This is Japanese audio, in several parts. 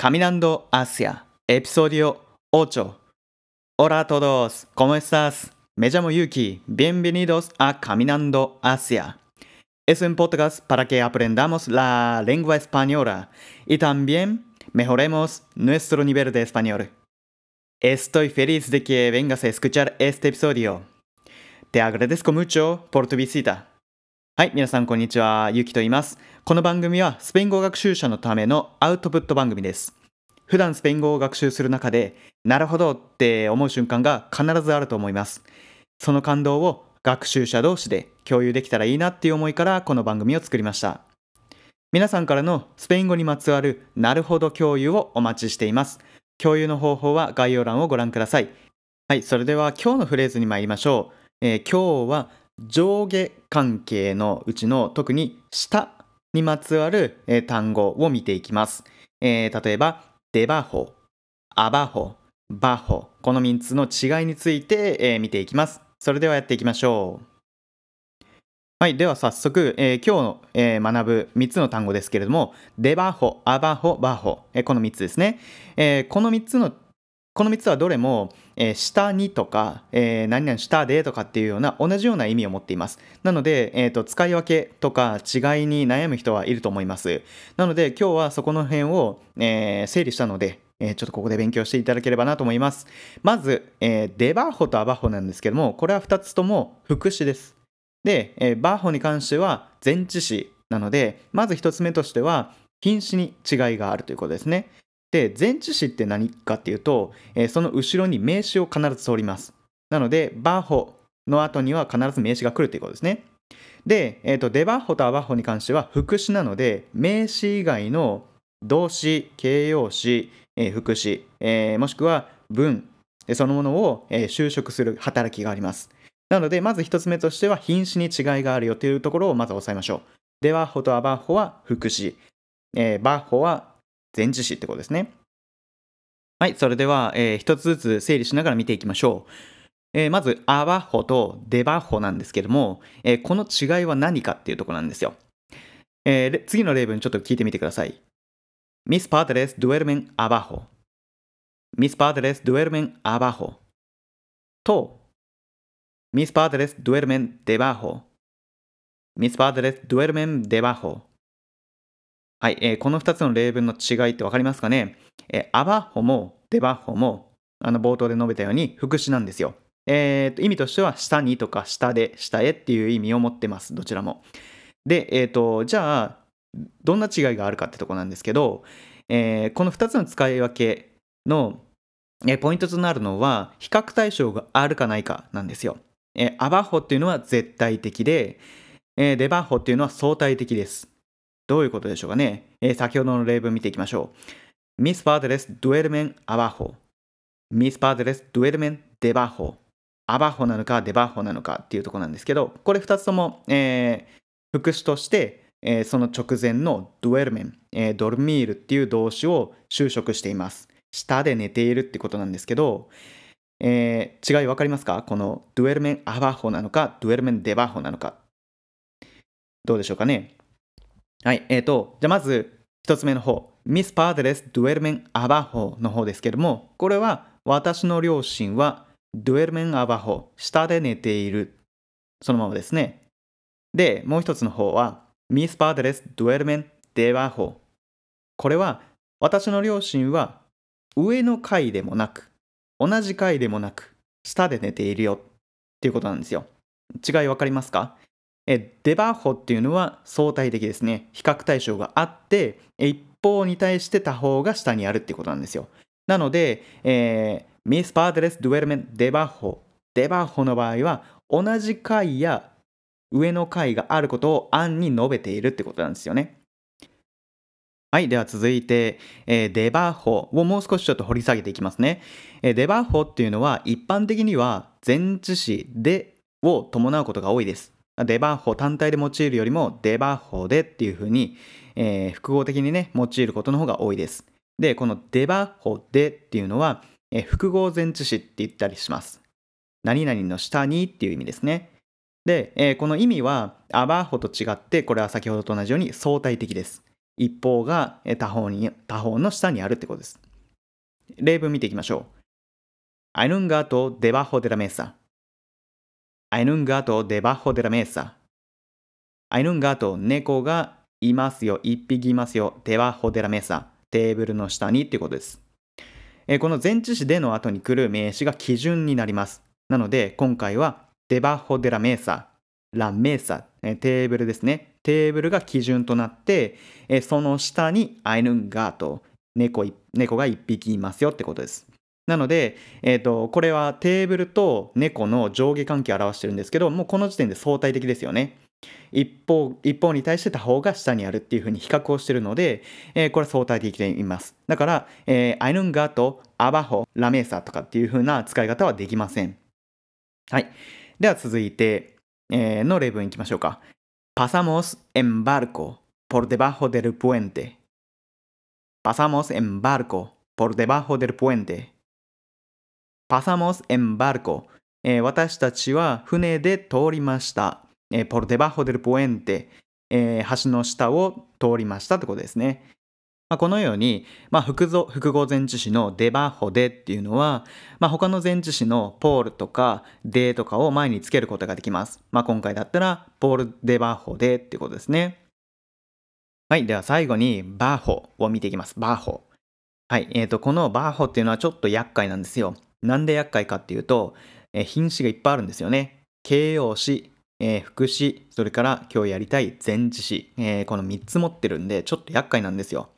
Caminando hacia episodio 8. Hola a todos, ¿cómo estás? Me llamo Yuki. Bienvenidos a Caminando hacia. Es un podcast para que aprendamos la lengua española y también mejoremos nuestro nivel de español. Estoy feliz de que vengas a escuchar este episodio. Te agradezco mucho por tu visita. はい、皆さんこんにちは。ゆきと言います。この番組はスペイン語学習者のためのアウトプット番組です。普段スペイン語を学習する中で、なるほどって思う瞬間が必ずあると思います。その感動を学習者同士で共有できたらいいなっていう思いからこの番組を作りました。皆さんからのスペイン語にまつわるなるほど共有をお待ちしています。共有の方法は概要欄をご覧ください。はい、それでは今日のフレーズに参りましょう。えー今日は上下関係のうちの特に下にまつわる、え単語を見ていきます。えー例えば、デバホ、アバホ、バホ、この3つの違いについて、えー見ていきます。それではやっていきましょう。はい、では早速、えー今日の、えー学ぶ3つの単語ですけれども、デバホ、アバホ、バホ、えーこの3つですね。えーこの3つのこの3つはどれも、えー下にとか、えー何々下でとかっていうような同じような意味を持っています。なので、えーと使い分けとか違いに悩む人はいると思います。なので今日はそこの辺を、えー整理したので、えーちょっとここで勉強していただければなと思います。まず、えーデバーホとアバホなんですけども、これは2つとも副詞です。で、えーバーホに関しては前置詞なので、まず1つ目としては品詞に違いがあるということですね。で、前置詞って何かっていうと、えーその後ろに名詞を必ず通ります。なので、バーホの後には必ず名詞が来るということですね。で、えーとデバッホとアバッホに関しては副詞なので、名詞以外の動詞、形容詞、えー副詞、えーもしくは文そのものを、えー修飾する働きがあります。なので、まず一つ目としては品詞に違いがあるよというところをまず押さえましょう。デバッホとアバッホは副詞、えーバッホは前置詞ってことですね。はい、それでは、えー一つずつ整理しながら見ていきましょう。えーまず、アバホとデバホなんですけども、えーこの違いは何かっていうとこなんですよ。えー次の例文ちょっと聞いてみてください。Mis padres duermen abajo. Mis padres duermen abajo. と、Mis padres duermen debajo. Mis padres duermen debajo. はい、えーこの2つの例文の違いって分かりますかね、えーアバホもデバホもあの冒頭で述べたように副詞なんですよ。えーと意味としては下にとか下で下へっていう意味を持ってますどちらも。で、えー、とじゃあどんな違いがあるかってとこなんですけど、えーこの2つの使い分けの、えーポイントとなるのは比較対象があるかないかなんですよ。えーアバホっていうのは絶対的で、えーデバホっていうのは相対的です。どういうことでしょうかね、えー先ほどの例文見ていきましょう。Mis padres duermen abajo. Mis padres duermen debajo. アバホなのかデバホなのかっていうところなんですけど、これ2つとも、えー副詞として、えーその直前の duermen、えー、ドルミールっていう動詞を修飾しています。下で寝ているってことなんですけど、えー違い分かりますか？この duermen abajo なのか duermen debajo なのか。どうでしょうかね？はい、えーと、じゃあまず一つ目の方、Mis padres duermen abajo の方ですけども、これは私の両親は duermen abajo、下で寝ている。そのままですね。で、もう一つの方は、Mis padres duermen debajo。これは私の両親は上の階でもなく、同じ階でもなく、下で寝ているよっていうことなんですよ。違い分かりますか？えデバホっていうのは相対的ですね。比較対象があって、一方に対して他方が下にあるっていうことなんですよ。なので、えー、Mis padres duermen debajo。デバホの場合は、同じ階や上の階があることを案に述べているってことなんですよね。はい。では続いて、えーデバホをもう少しちょっと掘り下げていきますね。えーデバホっていうのは一般的には前置詞でを伴うことが多いです。デバホ単体で用いるよりもデバッホでっていうふうに、えー複合的にね用いることの方が多いです。で、このデバッホでっていうのは、えー複合前置詞って言ったりします。何々の下にっていう意味ですね。で、えーこの意味はアバホと違ってこれは先ほどと同じように相対的です。一方が他方に他方の下にあるってことです。例文見ていきましょう。Hay un gato debajo de la mesa. Hay un gato debajo de la mesa. Hay un gato 猫がいますよ。一匹いますよ。debajo de la mesa。テーブルの下にっていうことです。えこの前置詞での後に来る名詞が基準になります。なので、今回は debajo de la mesa。la mesa。テーブルですね。テーブルが基準となって、その下に hay un gato。猫猫が一匹いますよってことです。なので、えーと、これはテーブルと猫の上下関係を表してるんですけど、もうこの時点で相対的ですよね。一方一方に対して他方が下にあるっていうふうに比較をしているので、えー、これは相対的で言います。だから、えー、アイヌンガとアバホ、ラメーサとかっていうふうな使い方はできません。はい。では続いて、えー、の例文いきましょうか。Pasamos en barco por debajo del puente. Pasamos en barco por debajo del puente. Pasamos en barco、えー、私たちは船で通りました。えー、por debajo del puente、えー、橋の下を通りましたってことですね。まあ、このように、まあ、複複合前置詞のデバホデっていうのは、まあ、他の前置詞のポールとかデとかを前につけることができます。まあ、今回だったら、ポールデバホデっていうことですね。はい。では最後に、バーホを見ていきます。バーホ。はい。えっ、ー、と、このバーホっていうのはちょっと厄介なんですよ。なんで厄介かっていうと、え品詞がいっぱいあるんですよね。形容詞、えー、副詞、それから今日やりたい前置詞、えー、この3つ持ってるんで、ちょっと厄介なんですよ。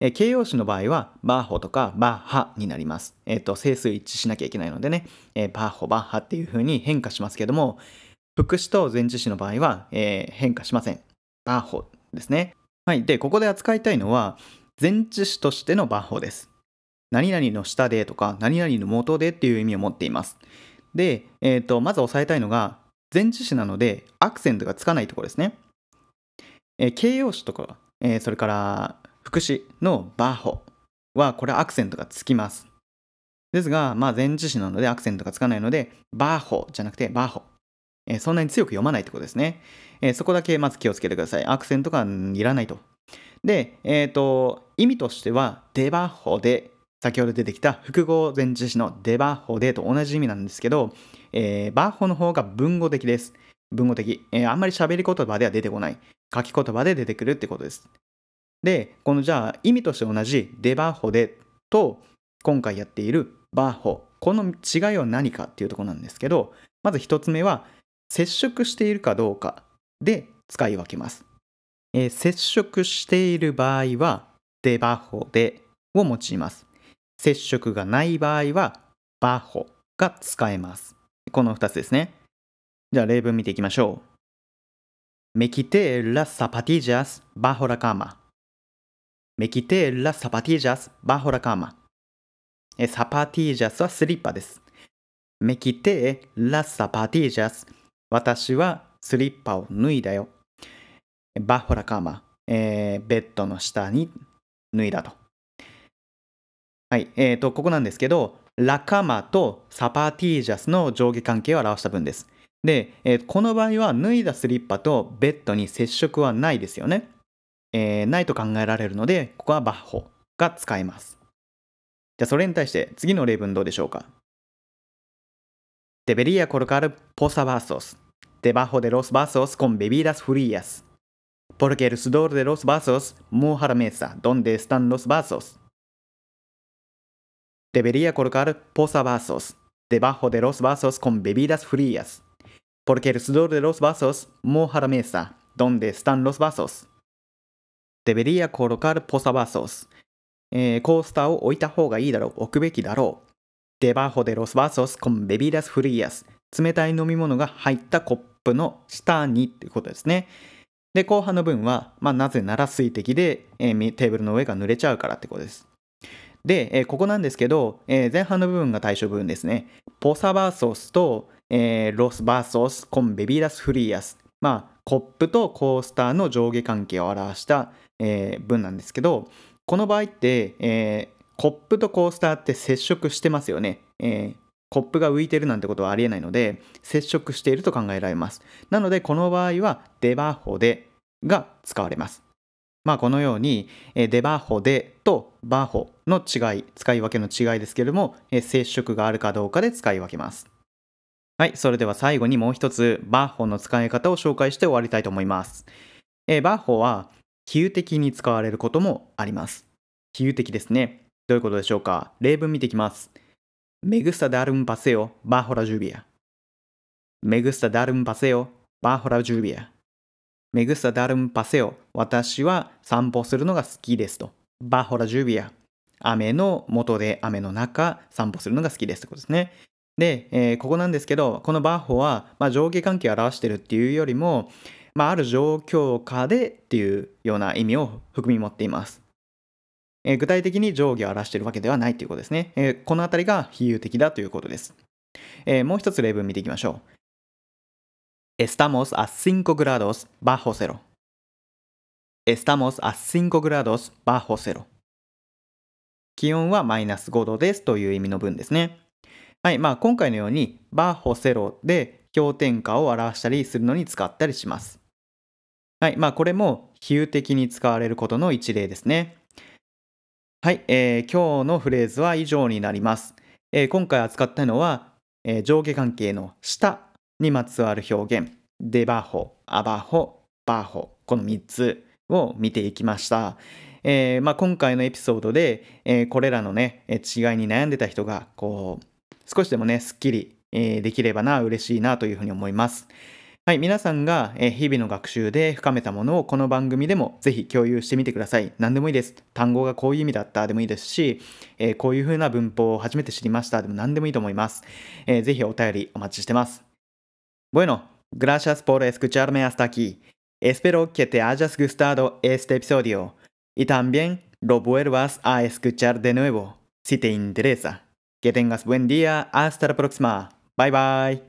えー、形容詞の場合は、バーホとかバーハになります。えっ、と、整数一致しなきゃいけないのでね、えバーホ、バーハっていう風に変化しますけども、副詞と前置詞の場合は、え変化しません。バーホですね。はい。で、ここで扱いたいのは、前置詞としてのバーホです。何々の下でとか、何々の元でっていう意味を持っています。で、えーと、まず押さえたいのが、前置詞なのでアクセントがつかないところですね。えー、形容詞とか、えー、それから副詞のバーホは、これアクセントがつきます。ですが、まあ、前置詞なのでアクセントがつかないので、バーホじゃなくてバーホ。えー、そんなに強く読まないってことですね。えー、そこだけまず気をつけてください。アクセントがいらないと。で、えっ、ー、と、意味としては、デバホで先ほど出てきた複合前置詞のデバホでと同じ意味なんですけど、えー、バッホの方が文語的です。文語的。えー、あんまり喋り言葉では出てこない。書き言葉で出てくるってことです。で、このじゃあ意味として同じデバホでと今回やっているバッホ。この違いは何かっていうところなんですけど、まず一つ目は接触しているかどうかで使い分けます。えー、接触している場合はデバホでを用います。接触がない場合は、バホが使えます。この2つですね。じゃあ例文見ていきましょう。メキテーラ・サパティジャス・バホラカーマ。メキテーラ・サパティジャス・バホラカーマ。サパティジャスはスリッパです。メキテーラ・サパティジャス。私はスリッパを脱いだよ。バホラカーマ。ベッドの下に脱いだと。はい、えーと、ここなんですけど、ラカマとサパティージャスの上下関係を表した文です。で、えー、この場合は脱いだスリッパとベッドに接触はないですよね。えー、ないと考えられるので、ここはバッホが使えます。じゃあそれに対して次の例文どうでしょうか？Debería colocar posavasos debajo de los vasos con bebidas frías, porque el sudor de los vasos moja la mesa donde están los vasos. Debería colocar posavasos debajo de los vasos con bebidas frías, porque el sudor de los vasos moja la mesa donde están los vasos. Debería colocar posavasos、えー、コースターを置いた方がいいだろう、置くべきだろう。debajo de los vasos con bebidas frías 冷たい飲み物が入ったコップの下にっていうことですね。で、後半の文は、まあ、なぜなら水滴で、えー、テーブルの上が濡れちゃうからってことです。で、えー、ここなんですけど、えー、前半の部分が対象部分ですね。ポサバーソスと、えー、ロスバーソスコンベビーラスフリーアス。まあ、コップとコースターの上下関係を表した、えー、文なんですけど、この場合って、えー、コップとコースターって接触してますよね。えー、コップが浮いてるなんてことはありえないので、接触していると考えられます。なので、この場合はデバホデが使われます。まあ、このように、えデバホでとバホの違い、使い分けの違いですけれども、え接触があるかどうかで使い分けます。はい、それでは最後にもう一つ、バッホの使い方を紹介して終わりたいと思います。えー、バッホは比喩的に使われることもあります。比喩的ですね。どういうことでしょうか？例文見ていきます。Me gusta dar un paseo bajo la lluvia. Me gusta dar un paseo bajo la lluvia. Me gusta dar un paseo. 私は散歩するのが好きですと。bajo la lluvia. 雨の元で雨の中散歩するのが好きですということですね。で、えー、ここなんですけど、このバッホは、まあ、上下関係を表しているっていうよりも、まあ、ある状況下でっていうような意味を含み持っています。えー、具体的に上下を表しているわけではないということですね。えー、このあたりが比喩的だということです。え、もう一つ例文見ていきましょう。Estamos a 5 grados bajo cero. Estamos a 5 grados bajo cero. 気温はマイナス5度ですという意味の文ですね。はい、まあ今回のようにバッホセロで氷点下を表したりするのに使ったりします。はい、まあこれも比喩的に使われることの一例ですね。はい、えー、今日のフレーズは以上になります。えー、今回扱ったのは、えー、上下関係の下にまつわる表現、デバホ、アバホ、バホ、この3つを見ていきました。えーまあ、今回のエピソードで、えー、これらのね、違いに悩んでた人がこう少しでもね、すっきり、えできればな、嬉しいなというふうに思います。はい、皆さんが日々の学習で深めたものをこの番組でもぜひ共有してみてください。何でもいいです。単語がこういう意味だったでもいいですし、えこういうふうな文法を初めて知りましたでも何でもいいと思います。えー、ぜひお便りお待ちしてます。Bueno, gracias por escucharme hasta aquí. Espero que te hayas gustado este episodio y también lo vuelvas a escuchar de nuevo si te interesa. Que tengas buen día. Hasta la próxima. Bye bye.